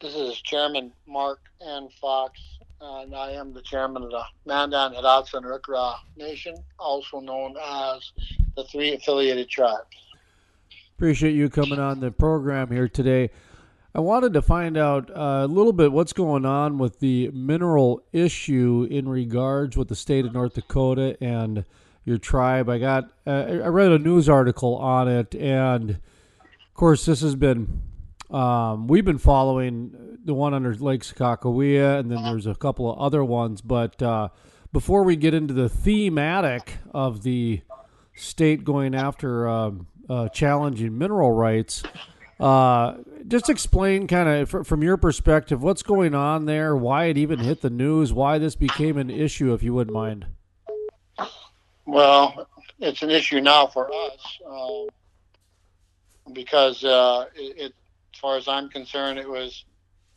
This is Chairman Mark N. Fox, and I am the chairman of the Mandan, Hidatsa, and Arikara Nation, also known as the three affiliated tribes. Appreciate you coming on the program here today. I wanted to find out uh, a little bit what's going on with the mineral issue in regards with the state of North Dakota and your tribe. I got uh, I read a news article on it, and of course, this has been um, we've been following the one under Lake Sakakawea, and then there's a couple of other ones. But uh, before we get into the thematic of the state going after um, uh, challenging mineral rights, uh, just explain kind of from your perspective what's going on there, why it even hit the news, why this became an issue, if you wouldn't mind. Well, it's an issue now for us uh, because uh, it, as far as I'm concerned, it was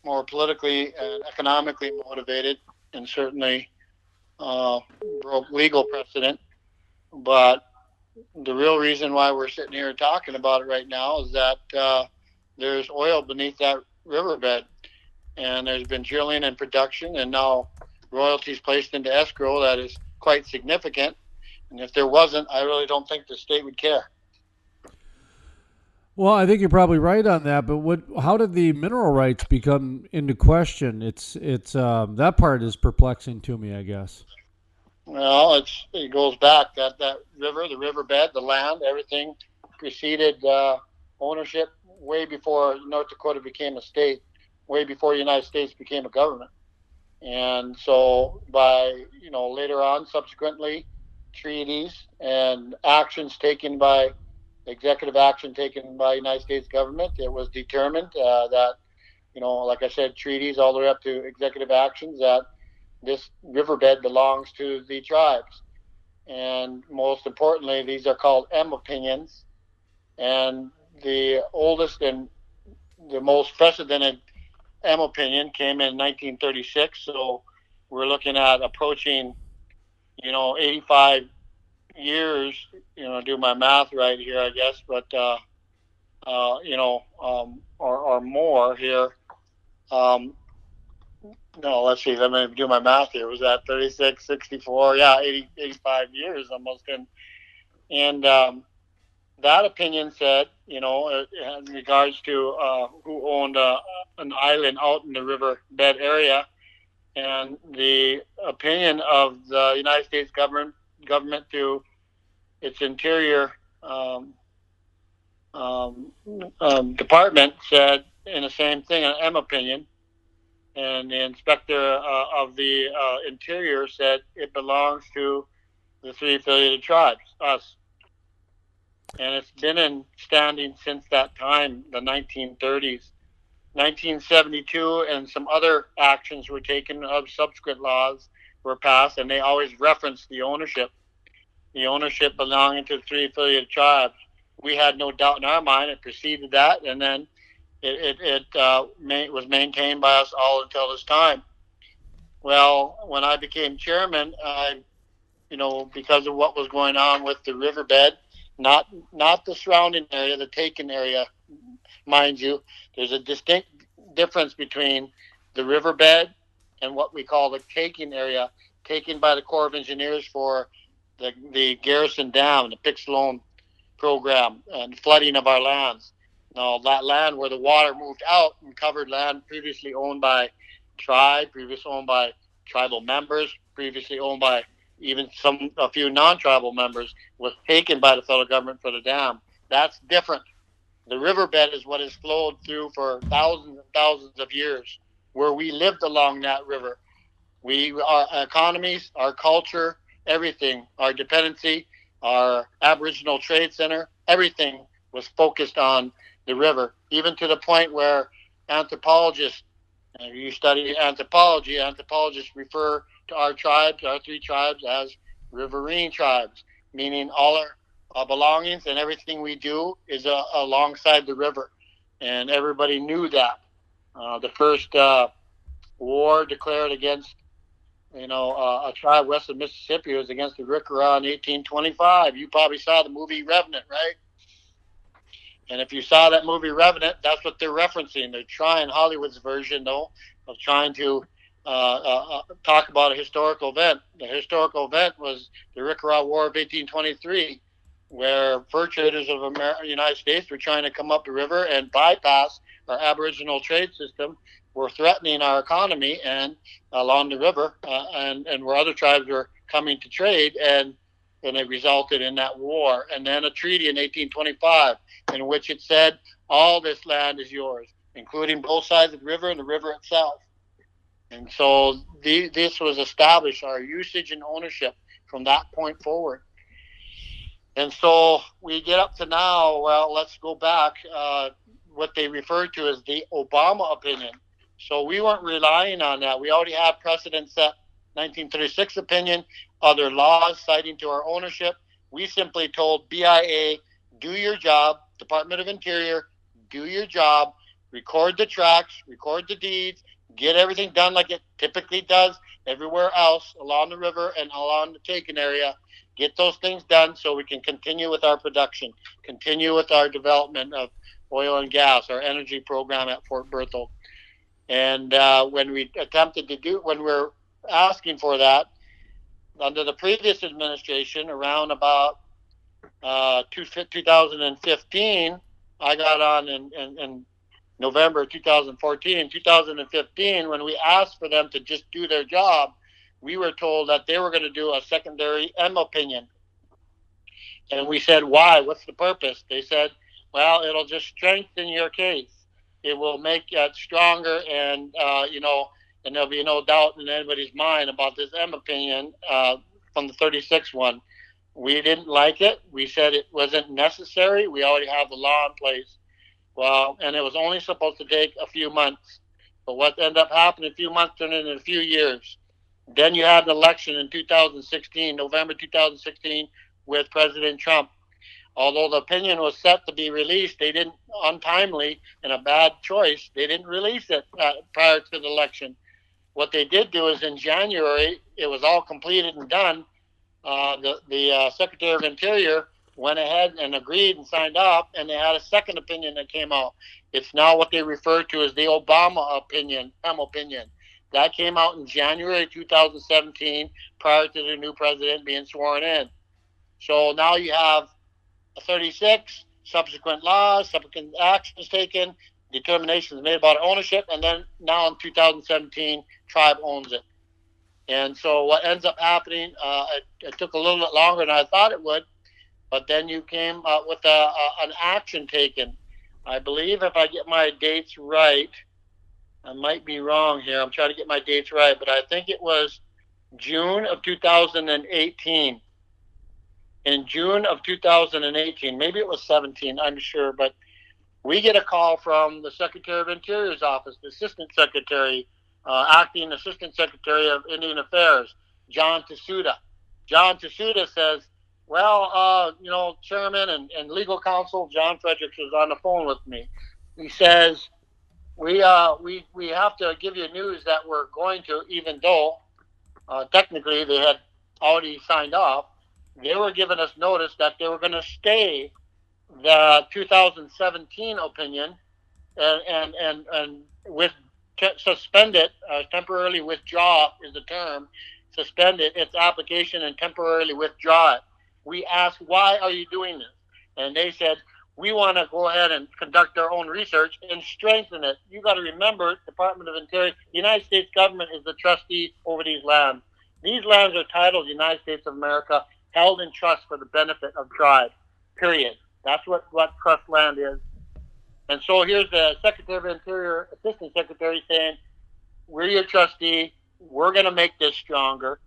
more politically and economically motivated, and certainly uh, broke legal precedent. But the real reason why we're sitting here talking about it right now is that uh, there's oil beneath that riverbed, and there's been drilling and production, and now royalties placed into escrow that is quite significant. And if there wasn't, I really don't think the state would care. Well, I think you're probably right on that. But what? How did the mineral rights become into question? It's it's um, that part is perplexing to me. I guess. Well, it's it goes back that that river, the riverbed, the land, everything preceded uh, ownership way before North Dakota became a state, way before the United States became a government. And so, by you know later on, subsequently, treaties and actions taken by executive action taken by United States government, it was determined uh, that, you know, like I said, treaties all the way up to executive actions that this riverbed belongs to the tribes. And most importantly, these are called M opinions. And the oldest and the most precedented M opinion came in 1936. So we're looking at approaching, you know, 85 years, you know, do my math right here, I guess, but, uh, uh, you know, um, or, or more here. Um, no, let's see, let me do my math here. Was that 36, 64? Yeah, 80, 85 years almost. And, and um, that opinion said, you know, uh, in regards to uh, who owned uh, an island out in the riverbed area, and the opinion of the United States government government through its interior um, um, um, department said in the same thing, an M opinion, and the inspector uh, of the uh, interior said it belongs to the three affiliated tribes, us. And it's been in standing since that time, the 1930s. 1972 and some other actions were taken of subsequent laws were passed, and they always referenced the ownership, the ownership belonging to the three affiliated tribes. We had no doubt in our mind. It preceded that, and then it, it, it uh, was maintained by us all until this time. Well, when I became chairman, I, you know, because of what was going on with the riverbed, not not the surrounding area, the taken area, mind you, there's a distinct difference between the riverbed and what we call the taking area, taken by the Corps of Engineers for the, the Garrison Dam, the Pick-Sloan program, and flooding of our lands. Now, that land where the water moved out and covered land previously owned by tribe, previously owned by tribal members, previously owned by even some a few non-tribal members, was taken by the federal government for the dam. That's different. The riverbed is what has flowed through for thousands and thousands of years, where we lived along that river. We, our economies, our culture, everything, our dependency, our Aboriginal Trade Center, everything was focused on the river, even to the point where anthropologists, you study anthropology, anthropologists refer to our tribes, our three tribes, as riverine tribes, meaning all our, our belongings and everything we do is uh, alongside the river. And everybody knew that. Uh, the first uh, war declared against, you know, uh, a tribe west of Mississippi was against the Arikara in 1825. You probably saw the movie Revenant, right? And if you saw that movie Revenant, that's what they're referencing. They're trying Hollywood's version, though, of trying to uh, uh, uh talk about a historical event. The historical event was the Arikara War of 1823, where fur traders of the United States were trying to come up the river and bypass our Aboriginal trade system, were threatening our economy and along the river, uh, and and where other tribes were coming to trade, and and it resulted in that war. And then a treaty in 1825 in which it said all this land is yours, including both sides of the river and the river itself. And so the, this was established, our usage and ownership from that point forward. And so we get up to now, well, let's go back, uh, what they refer to as the Obama opinion. So we weren't relying on that. We already had precedent set 1936 opinion, other laws citing to our ownership. We simply told BIA, do your job, Department of Interior, do your job, record the tracks, record the deeds, get everything done like it typically does everywhere else along the river and along the taken area. Get those things done so we can continue with our production, continue with our development of oil and gas, our energy program at Fort Berthold. And uh, when we attempted to do, when we we're asking for that, under the previous administration, around about uh, 2015, I got on in, in, in November 2014. 2015, when we asked for them to just do their job, we were told that they were going to do a secondary M opinion. And we said, why? What's the purpose? They said, well, it'll just strengthen your case. It will make it stronger, and uh, you know, and there'll be no doubt in anybody's mind about this M opinion uh, from the 36 one. We didn't like it. We said it wasn't necessary. We already have the law in place. Well, and it was only supposed to take a few months. But what ended up happening a few months turned into a few years. Then you had an election in 2016, November 2016, with President Trump. Although the opinion was set to be released, they didn't untimely and a bad choice. They didn't release it uh, prior to the election. What they did do is in January, it was all completed and done. Uh, the the uh, Secretary of Interior went ahead and agreed and signed off, and they had a second opinion that came out. It's now what they refer to as the Obama opinion, M opinion. That came out in January 2017, prior to the new president being sworn in. So now you have 36 subsequent laws, subsequent actions taken, determinations made about ownership, and then now in 2017, tribe owns it. And so what ends up happening, uh, it, it, took a little bit longer than I thought it would, but then you came up with a, a, an action taken. I believe if I get my dates right, I might be wrong here. I'm trying to get my dates right, but I think it was June of 2018. In June of 2018, maybe it was 17, I'm sure, but we get a call from the Secretary of Interior's office, the Assistant Secretary, uh, Acting Assistant Secretary of Indian Affairs, John Tahsuda. John Tahsuda says, well, uh, you know, chairman and, and legal counsel John Fredericks is on the phone with me. He says, we uh, we we have to give you news that we're going to, even though uh, technically they had already signed off, they were giving us notice that they were going to stay the 2017 opinion and and and, and with suspend it uh, temporarily withdraw is the term suspend it its application and temporarily withdraw it we asked, why are you doing this? And they said, we want to go ahead and conduct our own research and strengthen it. You got to remember, Department of Interior, the United States government is the trustee over these lands. These lands are titled United States of America, held in trust for the benefit of tribes. Period. That's what, what trust land is. And so here's the Secretary of Interior, Assistant Secretary, saying, We're your trustee. We're going to make this stronger.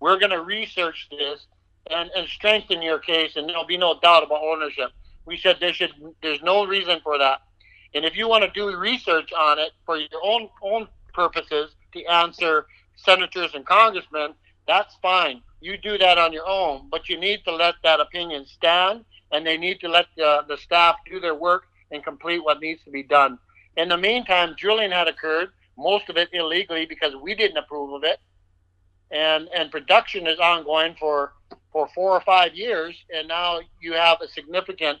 We're going to research this and, and strengthen your case, and there'll be no doubt about ownership. We said there should there's no reason for that. And if you want to do research on it for your own own purposes to answer senators and congressmen, that's fine. You do that on your own, but you need to let that opinion stand, and they need to let the, the staff do their work and complete what needs to be done. In the meantime, drilling had occurred, most of it illegally because we didn't approve of it, and and production is ongoing for for four or five years, and now you have a significant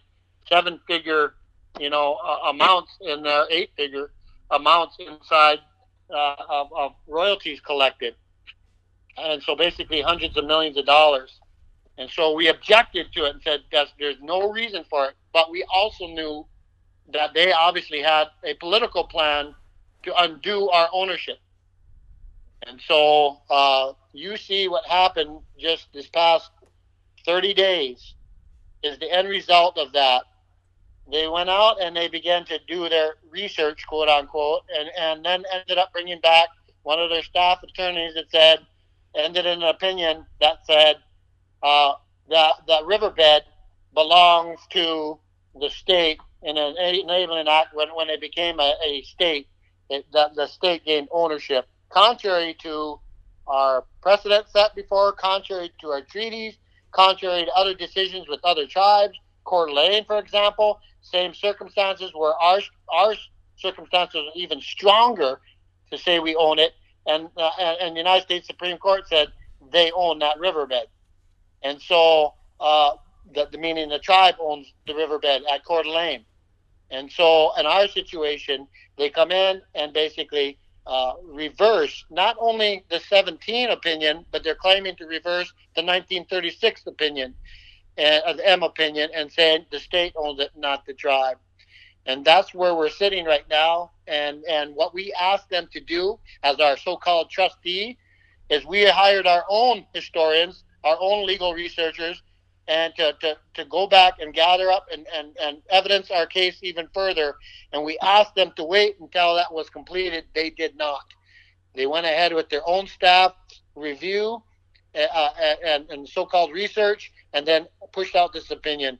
seven-figure you know, uh, amounts in their eight figure amounts inside uh, of, of royalties collected. And so basically hundreds of millions of dollars. And so we objected to it and said there's no reason for it. But we also knew that they obviously had a political plan to undo our ownership. And so uh, you see what happened just this past 30 days is the end result of that. They went out and they began to do their research, quote unquote, and, and then ended up bringing back one of their staff attorneys that said, ended in an opinion that said uh, that the riverbed belongs to the state in an enabling act when, when it became a, a state, it, that the state gained ownership, contrary to our precedent set before, contrary to our treaties, contrary to other decisions with other tribes. Coeur d'Alene, for example, same circumstances where our, our circumstances are even stronger to say we own it. And, uh, and the United States Supreme Court said they own that riverbed. And so, uh, the, the, meaning the tribe owns the riverbed at Coeur d'Alene. And so, in our situation, they come in and basically uh, reverse not only the 17 opinion, but they're claiming to reverse the 1936 opinion, the M opinion, and saying the state owns it, not the tribe. And that's where we're sitting right now. And, and what we asked them to do as our so called trustee is we hired our own historians, our own legal researchers, and to, to, to go back and gather up and, and, and evidence our case even further. And we asked them to wait until that was completed. They did not. They went ahead with their own staff review uh, and, and so called research and then pushed out this opinion.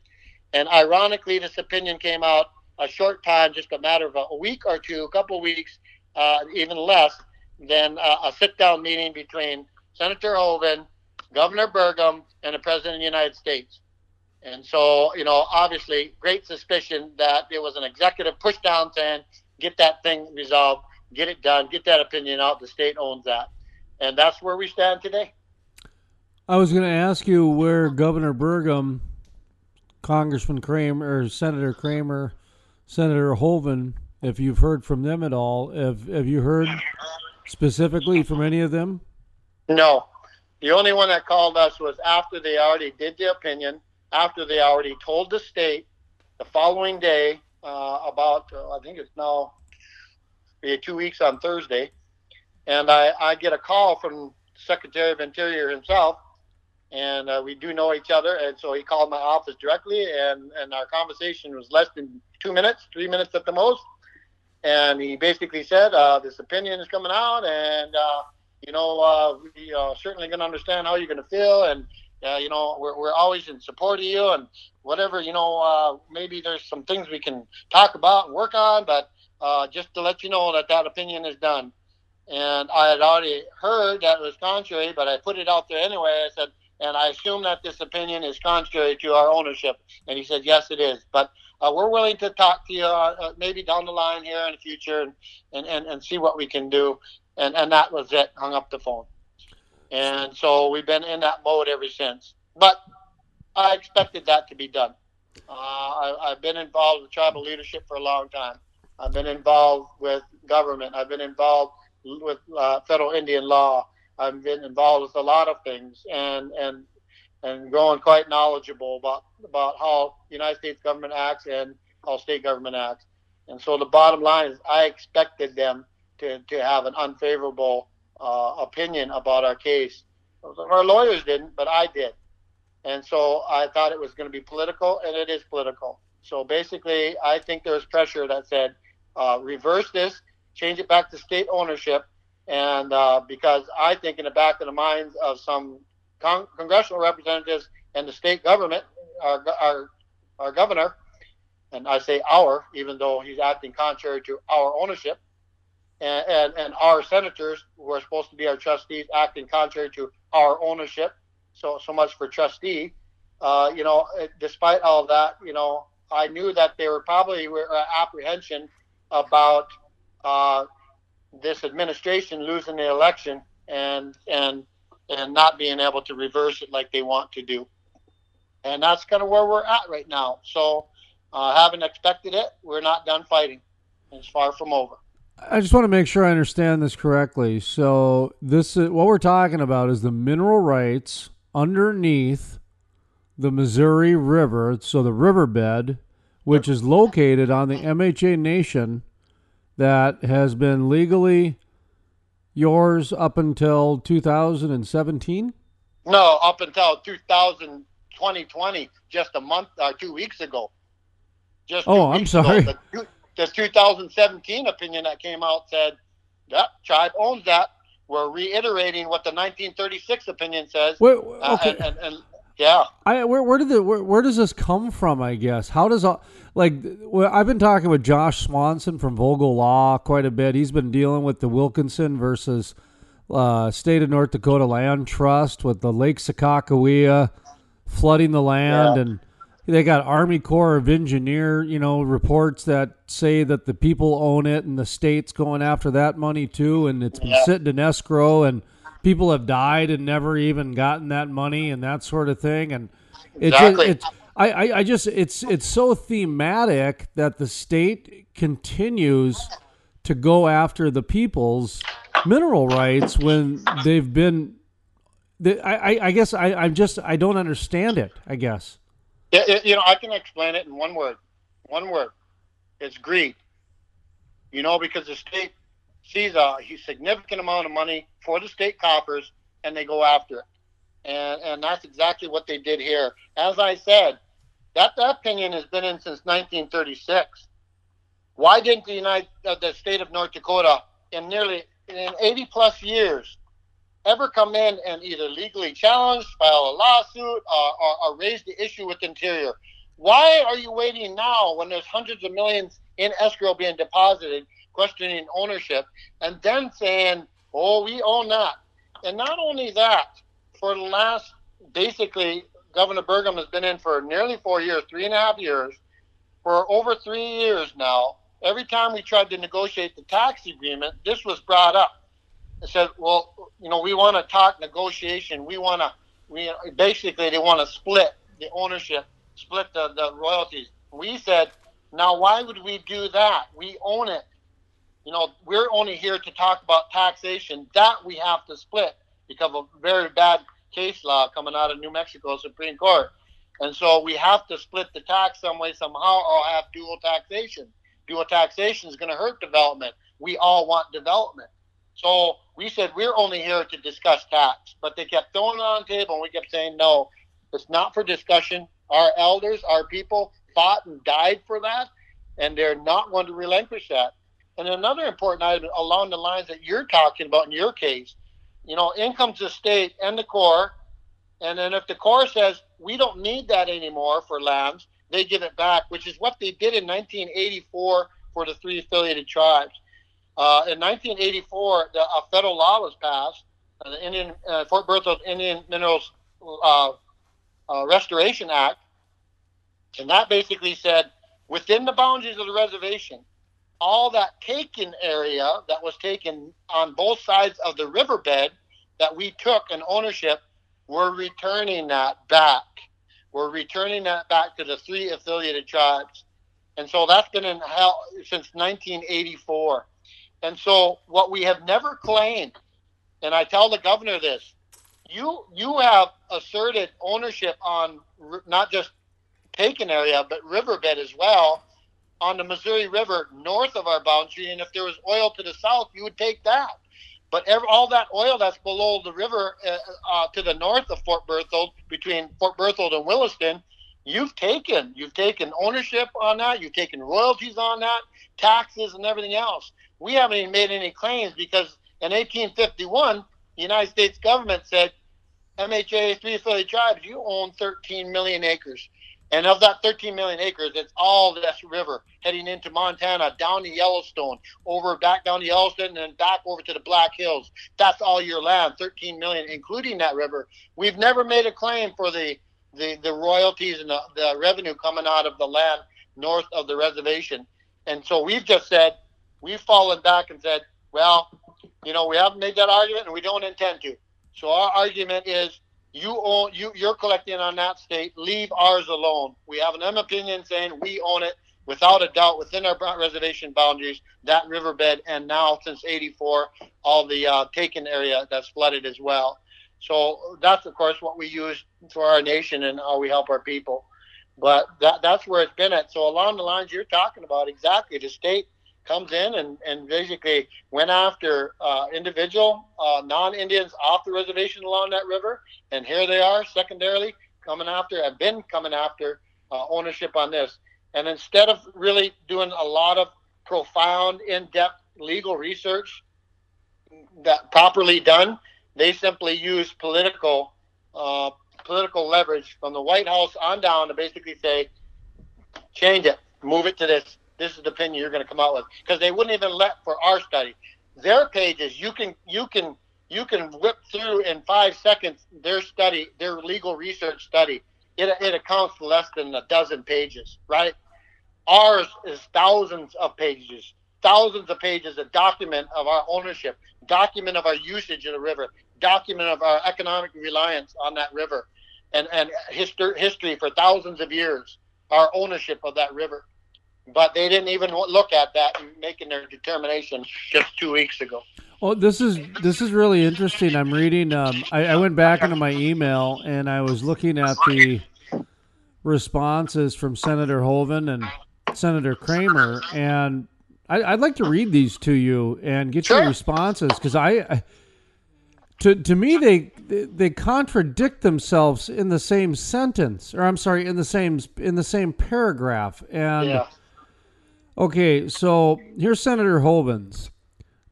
And ironically, this opinion came out a short time, just a matter of a week or two, a couple of weeks, uh, even less than uh, a sit down meeting between Senator Hoeven Governor Burgum, and the President of the United States. And so, you know, obviously, great suspicion that it was an executive push down saying, get that thing resolved, get it done, get that opinion out. The state owns that. And that's where we stand today. I was going to ask you where Governor Burgum, Congressman Cramer, or Senator Cramer, Senator Hoeven, if you've heard from them at all. Have, have you heard specifically from any of them? No, the only one that called us was after they already did the opinion, after they already told the state the following day uh, about, uh, I think it's now two weeks on Thursday. And I, I get a call from Secretary of Interior himself, and uh, we do know each other. And so he called my office directly, and, and our conversation was less than two minutes, three minutes at the most. And he basically said, uh, This opinion is coming out, and uh, you know, uh, we are certainly going to understand how you're going to feel, and uh, you know, we're, we're always in support of you, and whatever, you know, uh, maybe there's some things we can talk about and work on, but just to let you know that that opinion is done. And I had already heard that it was contrary, but I put it out there anyway. I said, and I assume that this opinion is contrary to our ownership. And he said, yes, it is. But uh, we're willing to talk to you uh, uh, maybe down the line here in the future and, and, and, and see what we can do and and that was it. Hung up the phone, and so we've been in that mode ever since. But I expected that to be done. Uh, I, have been involved with tribal leadership for a long time. I've been involved with government. I've been involved with uh, federal Indian law. I've been involved with a lot of things, and and and growing quite knowledgeable about about how the United States government acts and how state government acts. And so the bottom line is, I expected them to, to have an unfavorable uh, opinion about our case. Our lawyers didn't, but I did. And so I thought it was going to be political, and it is political. So basically, I think there was pressure that said, uh, reverse this, change it back to state ownership. And uh, because I think in the back of the minds of some con- congressional representatives and the state government, our, our, our governor, and I say our, even though he's acting contrary to our ownership, and, and, and our senators, who are supposed to be our trustees, acting contrary to our ownership. So, so much for trustee. Uh, you know, despite all that, you know, I knew that they were probably were uh, apprehension about uh, this administration losing the election and and and not being able to reverse it like they want to do. And that's kind of where we're at right now. So Uh, haven't expected it. We're not done fighting. It's far from over. I just want to make sure I understand this correctly. So this is what we're talking about is the mineral rights underneath the Missouri River, so the riverbed, which is located on the MHA Nation that has been legally yours up until 2017? No, up until 2000, 2020, just a month or uh, two weeks ago. Just oh, I'm sorry. Ago, the, the 2017 opinion that came out said, "Yep, tribe owns that." We're reiterating what the 1936 opinion says. Wait, uh, okay. Uh, and, and, and, yeah. I where where did the where, where does this come from? I guess how does all like well, I've been talking with Josh Swanson from Vogel Law quite a bit. He's been dealing with the Wilkinson versus uh, state of North Dakota Land Trust with the Lake Sakakawea flooding the land yeah. and they got Army Corps of Engineer, you know, reports that say that the people own it and the state's going after that money too, and it's been yeah. sitting in escrow and people have died and never even gotten that money and that sort of thing. And it exactly. it's I, I, I just it's it's so thematic that the state continues to go after the people's mineral rights when they've been. I, I, I guess I, I'm just I don't understand it. I guess. Yeah, you know, I can explain it in one word. One word. It's greed. You know, because the state sees a significant amount of money for the state coffers, and they go after it. And and that's exactly what they did here. As I said, that, that opinion has been in since 1936. Why didn't the United, uh, the state of North Dakota, in nearly in 80 plus years, ever come in and either legally challenge, file a lawsuit, uh, or, or raise the issue with Interior. Why are you waiting now when there's hundreds of millions in escrow being deposited, questioning ownership, and then saying, oh, we own that? And not only that, for the last basically, Governor Burgum has been in for nearly four years, three and a half years. For over three years now, every time we tried to negotiate the tax agreement, this was brought up It said, well, you know, we want to talk negotiation. We want to, we basically they want to split the ownership, split the, the royalties. We said, now why would we do that? We own it. You know, we're only here to talk about taxation. That we have to split because of very bad case law coming out of New Mexico Supreme Court. And so we have to split the tax some way, somehow, or have dual taxation. Dual taxation is going to hurt development. We all want development. So we said we're only here to discuss tax, but they kept throwing it on the table, and we kept saying no, it's not for discussion. Our elders, our people fought and died for that, and they're not going to relinquish that. And another important item along the lines that you're talking about in your case, you know, in comes the state and the Corps. and then if the Corps says we don't need that anymore for lands, they give it back, which is what they did in 1984 for the three affiliated tribes. Uh, in 1984, the, a federal law was passed, uh, the Indian uh, Fort Berthold Indian Minerals uh, uh, Restoration Act, and that basically said within the boundaries of the reservation, all that taken area that was taken on both sides of the riverbed that we took in ownership, we're returning that back. We're returning that back to the three affiliated tribes. And so that's been in hell since 1984. And so, what we have never claimed, and I tell the governor this, you you have asserted ownership on not just Taken area, but riverbed as well on the Missouri River north of our boundary. And if there was oil to the south, you would take that. But every, all that oil that's below the river uh, uh, to the north of Fort Berthold, between Fort Berthold and Williston, you've taken. You've taken ownership on that. You've taken royalties on that, taxes, and everything else. We haven't even made any claims because in 1851, the United States government said, MHA, three affiliated tribes, you own 13 million acres. And of that 13 million acres, it's all this river heading into Montana, down to Yellowstone, over back down to Yellowstone, and then back over to the Black Hills. That's all your land, 13 million, including that river. We've never made a claim for the the, the royalties and the, the revenue coming out of the land north of the reservation. And so we've just said we've fallen back and said, well, you know, we haven't made that argument and we don't intend to. So our argument is You own you you're collecting on that state. Leave ours alone. We have an M opinion saying we own it without a doubt within our reservation boundaries. That riverbed and now since '84, all the uh, taken area that's flooded as well. So that's of course what we use for our nation and how we help our people. But that that's where it's been at. So along the lines you're talking about, exactly the state comes in and, and basically went after uh, individual uh, non-Indians off the reservation along that river, and here they are secondarily coming after, have been coming after uh, ownership on this. And instead of really doing a lot of profound, in-depth legal research that properly done, they simply use political uh, political leverage from the White House on down to basically say, change it, move it to this this is the opinion you're going to come out with because they wouldn't even let for our study. Their pages, you can you can you can whip through in five seconds their study, their legal research study. It, it accounts for less than a dozen pages, right? Ours is thousands of pages, thousands of pages, a document of our ownership, document of our usage of the river, document of our economic reliance on that river, and and history history for thousands of years, our ownership of that river but they didn't even look at that making their determination just two weeks ago. Well, this is this is really interesting. I'm reading. Um, I, I, went back into my email and I was looking at the responses from Senator Hoeven and Senator Cramer, and I, would like to read these to you and get sure. your responses because I, I, to to me they they contradict themselves in the same sentence, or I'm sorry, in the same in the same paragraph, and. Yeah Okay, so here's Senator Hoeven's.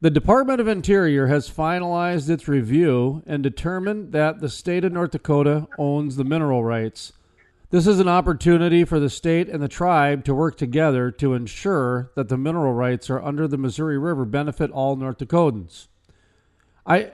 The Department of Interior has finalized its review and determined that the state of North Dakota owns the mineral rights. This is an opportunity for the state and the tribe to work together to ensure that the mineral rights are under the Missouri River benefit all North Dakotans. I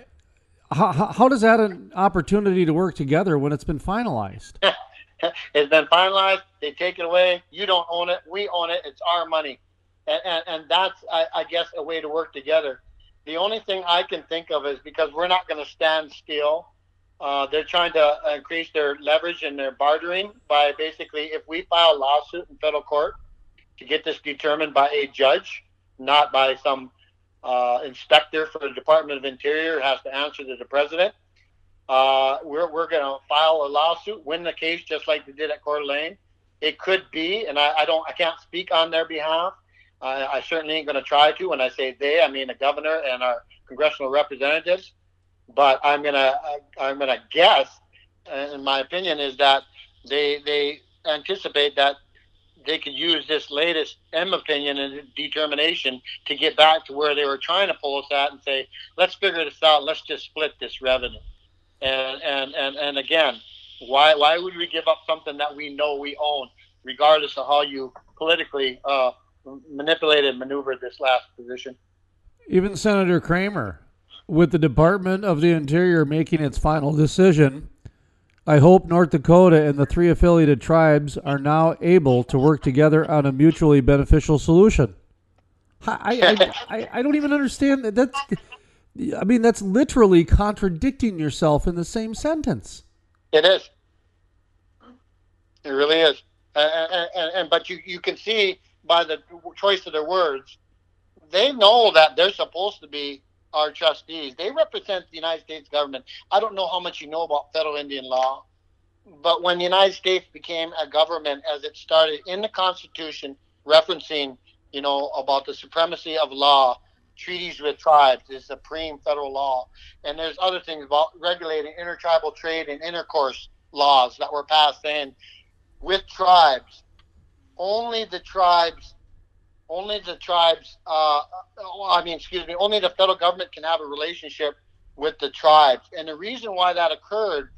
how, how does that an opportunity to work together when it's been finalized? it's been finalized. They take it away. You don't own it. We own it. It's our money, and and, and that's I, I guess a way to work together. The only thing I can think of is because we're not going to stand still. Uh, they're trying to increase their leverage and their bartering by basically, if we file a lawsuit in federal court to get this determined by a judge, not by some uh, inspector for the Department of Interior, has to answer to the president uh, we're we're going to file a lawsuit, win the case just like they did at Coeur d'Alene. It could be, and I, I don't, I can't speak on their behalf. Uh, I certainly ain't going to try to. When I say they, I mean the governor and our congressional representatives. But I'm gonna, I'm gonna guess, in my opinion, is that they they anticipate that they could use this latest M opinion and determination to get back to where they were trying to pull us at and say, let's figure this out. Let's just split this revenue. And and and and again, why why would we give up something that we know we own, regardless of how you politically uh, manipulated and maneuvered this last position? Even Senator Cramer, with the Department of the Interior making its final decision, I hope North Dakota and the three affiliated tribes are now able to work together on a mutually beneficial solution. I, I, I, I don't even understand that. That's I mean, that's literally contradicting yourself in the same sentence. It is. It really is. And, and, and, but you, you can see by the choice of their words, they know that they're supposed to be our trustees. They represent the United States government. I don't know how much you know about federal Indian law, but when the United States became a government, as it started in the Constitution, referencing, you know, about the supremacy of law, treaties with tribes is supreme federal law. And there's other things about regulating intertribal trade and intercourse laws that were passed in with tribes. Only the tribes, only the tribes, uh, I mean, excuse me, only the federal government can have a relationship with the tribes. And the reason why that occurred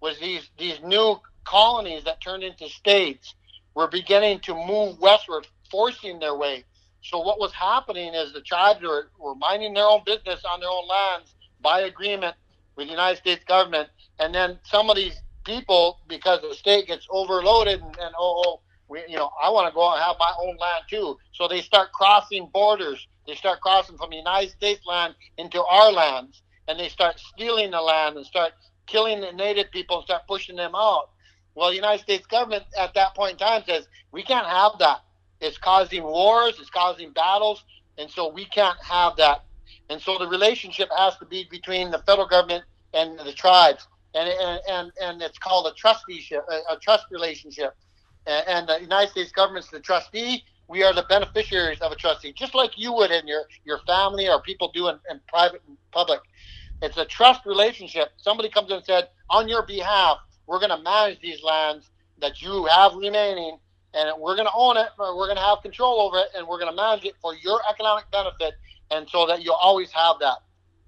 was these, these new colonies that turned into states were beginning to move westward, forcing their way so what was happening is the tribes were, were minding their own business on their own lands by agreement with the United States government, and then some of these people, because the state gets overloaded, and, and oh, oh, we, you know, I want to go out and have my own land too. So they start crossing borders. They start crossing from the United States land into our lands, and they start stealing the land and start killing the native people and start pushing them out. Well, the United States government at that point in time says we can't have that. It's causing wars, it's causing battles, and so we can't have that. And so the relationship has to be between the federal government and the tribes, and and and, and it's called a trusteeship, a, a trust relationship. And, and the United States government's the trustee. We are the beneficiaries of a trustee, just like you would in your your family or people do in, in private and public. It's a trust relationship. Somebody comes in and said, on your behalf, we're going to manage these lands that you have remaining, and we're going to own it, we're going to have control over it, and we're going to manage it for your economic benefit, and so that you'll always have that.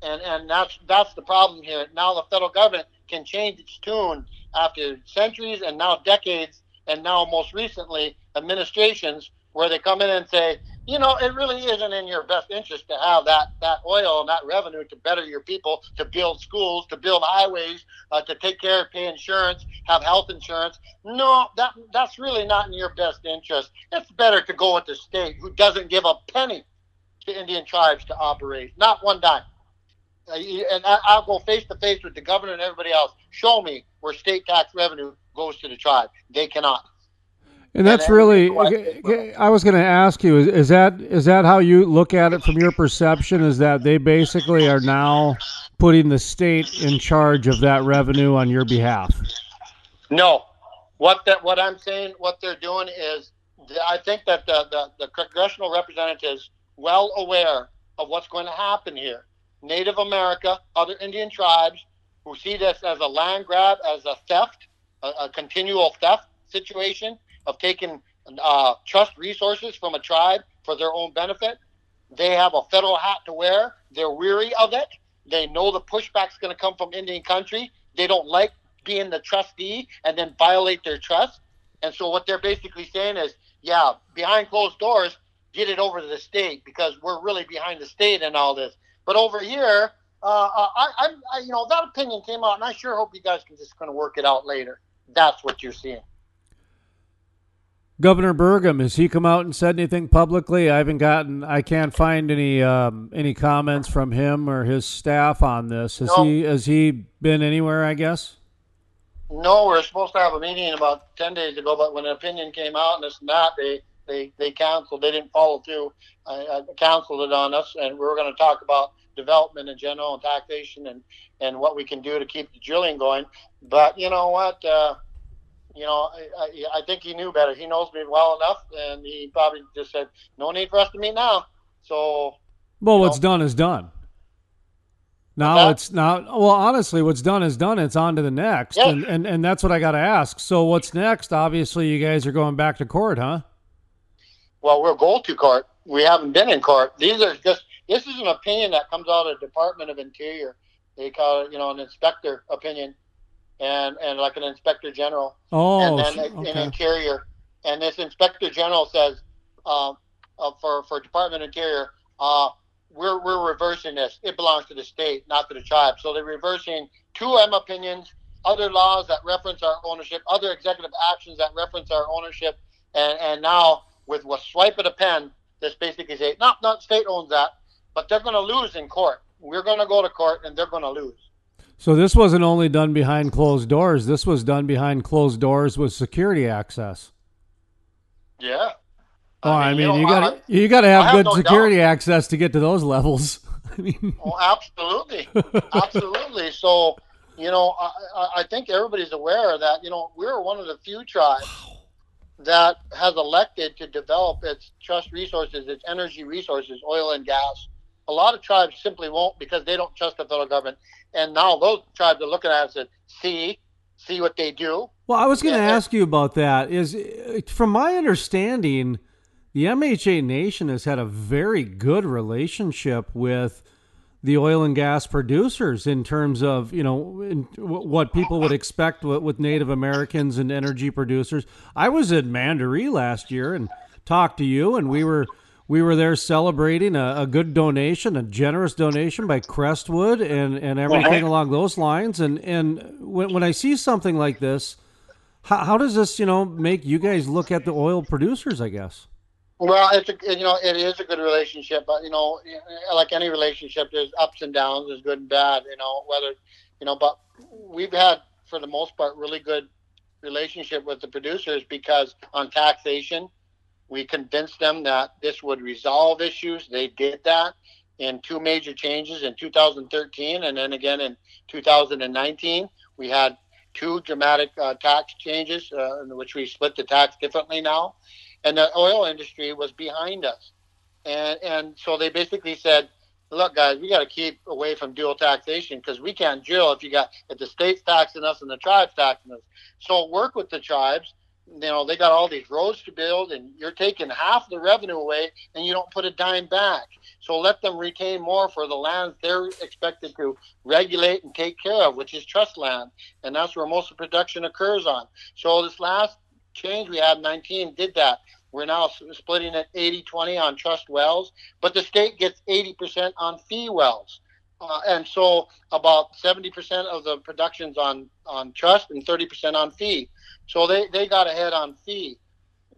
And and that's that's the problem here. Now the federal government can change its tune after centuries and now decades, and now most recently administrations where they come in and say, you know, it really isn't in your best interest to have that that oil and that revenue to better your people, to build schools, to build highways, uh, to take care of, pay insurance, have health insurance. No, that that's really not in your best interest. It's better to go with the state who doesn't give a penny to Indian tribes to operate, not one dime. Uh, and I, I'll go face to face with the governor and everybody else. Show me where state tax revenue goes to the tribe. They cannot. And that's really. I was going to ask you: is, is that is that how you look at it from your perception? Is that they basically are now putting the state in charge of that revenue on your behalf? No, what that what I'm saying, what they're doing is, I think that the the, the congressional representatives well aware of what's going to happen here. Native America, other Indian tribes who see this as a land grab, as a theft, a, a continual theft situation of taking uh, trust resources from a tribe for their own benefit. They have a federal hat to wear. They're weary of it. They know the pushback's going to come from Indian country. They don't like being the trustee and then violate their trust. And so what they're basically saying is, yeah, behind closed doors, get it over to the state because we're really behind the state in all this. But over here, uh, uh I, I, you know, that opinion came out, and I sure hope you guys can just kind of work it out later. That's what you're seeing. Governor Burgum, has he come out and said anything publicly? I haven't gotten, I can't find any um, any comments from him or his staff on this. Has no. he has he been anywhere? I guess. No, we are supposed to have a meeting about ten days ago, but when an opinion came out and it's not, they they they canceled. They didn't follow through. I, I canceled it on us, and we were going to talk about development in general and taxation and and what we can do to keep the drilling going. But you know what? Uh, you know, I, I, think he knew better. He knows me well enough, and he probably just said, "No need for us to meet now." So, well, what's know. done is done. Now it's not. Well, honestly, what's done is done. It's on to the next, yes. and, and and that's what I got to ask. So, what's next? Obviously, you guys are going back to court, huh? Well, we'll go to court. We haven't been in court. These are just. This is an opinion that comes out of the Department of Interior. They call it, you know, an inspector opinion and and like an inspector general, oh, and then okay. an interior. And this inspector general says, uh, uh, for for Department of Interior, uh, we're we're reversing this. It belongs to the state, not to the tribe. So they're reversing two M opinions, other laws that reference our ownership, other executive actions that reference our ownership, and and now with a swipe of the pen, this basically say, no, not state owns that, but they're going to lose in court. We're going to go to court, and they're going to lose. So this wasn't only done behind closed doors. This was done behind closed doors with security access. Yeah. Oh, I mean, I mean you, know, got you got to have good no security doubt. access to get to those levels. I mean, oh, absolutely, absolutely. So, you know, I, I think everybody's aware that you know we're one of the few tribes that has elected to develop its trust resources, its energy resources, oil and gas. A lot of tribes simply won't because they don't trust the federal government and now those tribes are looking at us and see see what they do. Well, I was going to ask you about that. Is from my understanding, the MHA Nation has had a very good relationship with the oil and gas producers in terms of you know what people would expect with Native Americans and energy producers. I was at Mandaree last year and talked to you, and we were we were there celebrating a, a, good donation, a generous donation by Crestwood, and, and everything along those lines. And and when, when I see something like this, how, how does this you know make you guys look at the oil producers? I guess. Well, it's a, you know it is a good relationship, but you know like any relationship, there's ups and downs, there's good and bad. You know whether you know, but we've had for the most part really good relationship with the producers because on taxation, we convinced them that this would resolve issues. They did that in two major changes in 2013 and then again in 2019. We had two dramatic uh, tax changes uh, in which we split the tax differently now. And the oil industry was behind us. And, and so they basically said, look, guys, we got to keep away from dual taxation because we can't drill if you got if the state's taxing us and the tribes taxing us. So work with the tribes. You know, they got all these roads to build, and you're taking half the revenue away, and you don't put a dime back. So let them retain more for the lands they're expected to regulate and take care of, which is trust land, and that's where most of production occurs on. So this last change we had 19 did that. We're now splitting it 80 20 on trust wells, but the state gets 80% on fee wells. Uh, and so about 70% of the production's on, on trust and 30% on fee. So they, they got ahead on fee.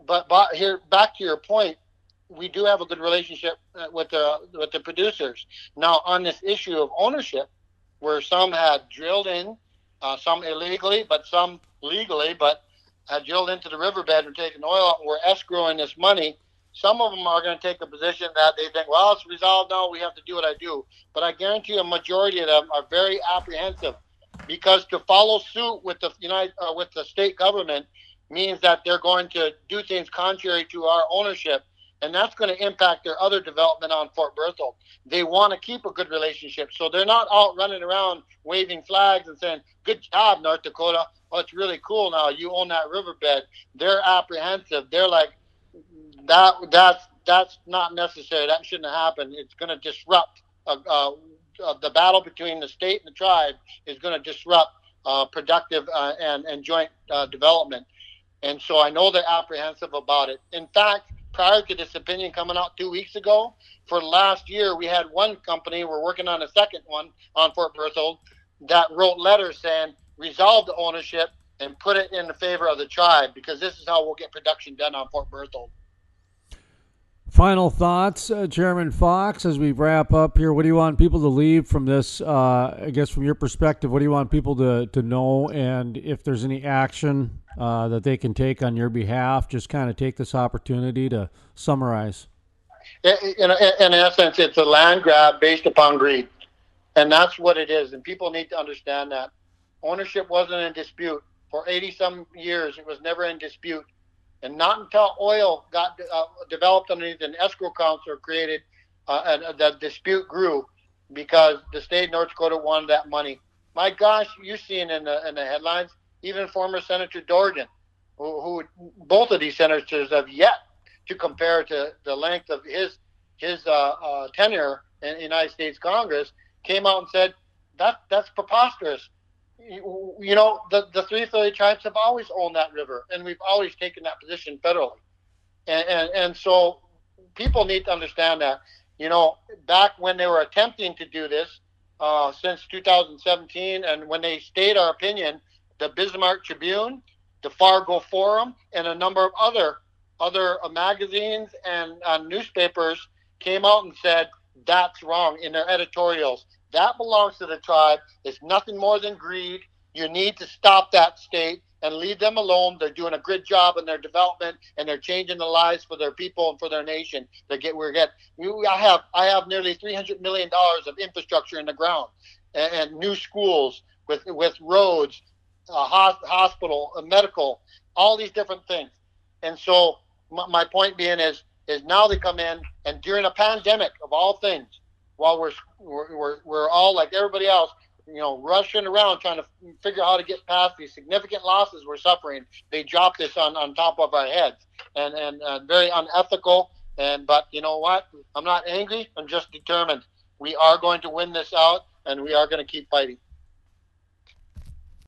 But, but here, back to your point, we do have a good relationship uh, with the with the producers. Now, on this issue of ownership, where some had drilled in, uh, some illegally, but some legally, but had drilled into the riverbed and taken oil and were escrowing this money. Some of them are going to take a position that they think, well, it's resolved now. We have to do what I do. But I guarantee you, a majority of them are very apprehensive because to follow suit with the United uh, with the state government means that they're going to do things contrary to our ownership and that's going to impact their other development on Fort Berthold. They want to keep a good relationship, so they're not out running around waving flags and saying, "Good job, North Dakota. Oh, it's really cool now. You own that riverbed." They're apprehensive. They're like, "That that's that's not necessary. That shouldn't happen. It's going to disrupt uh, uh, the battle between the state and the tribe. Is going to disrupt uh, productive uh, and and joint uh, development." And so I know they're apprehensive about it. In fact prior to this opinion coming out two weeks ago. For last year, we had one company, we're working on a second one on Fort Berthold, that wrote letters saying resolve the ownership and put it in the favor of the tribe because this is how we'll get production done on Fort Berthold. Final thoughts, uh, Chairman Fox, as we wrap up here. What do you want people to leave from this? Uh, I guess from your perspective, what do you want people to, to know? And if there's any action uh, that they can take on your behalf, just kind of take this opportunity to summarize. In, in, in essence, it's a land grab based upon greed. And that's what it is. And people need to understand that ownership wasn't in dispute. For 80 some years, it was never in dispute. And not until oil got uh, developed underneath an escrow were created, uh, and uh, the dispute grew because the state of North Dakota wanted that money. My gosh, you've seen in the in the headlines, even former Senator Dorgan, who, who both of these senators have yet to compare to the length of his his uh, uh, tenure in the United States Congress, came out and said that that's preposterous you know, the, the three affiliate tribes have always owned that river, and we've always taken that position federally. And, and, and so people need to understand that. You know, back when they were attempting to do this uh, since 2017, and when they stated our opinion, the Bismarck Tribune, the Fargo Forum, and a number of other other uh, magazines and uh, newspapers came out and said that's wrong in their editorials. That belongs to the tribe. It's nothing more than greed. You need to stop that state and leave them alone. They're doing a good job in their development and they're changing the lives for their people and for their nation. They get we're get I have I have nearly three hundred million dollars of infrastructure in the ground and, and new schools with with roads, a hospital, a medical, all these different things. And so my, my point being is is now they come in and during a pandemic of all things, while we're we're, we're all like everybody else, you know, rushing around trying to figure out how to get past these significant losses we're suffering. They drop this on, on top of our heads, and and uh, very unethical. And but you know what? I'm not angry. I'm just determined. We are going to win this out, and we are going to keep fighting.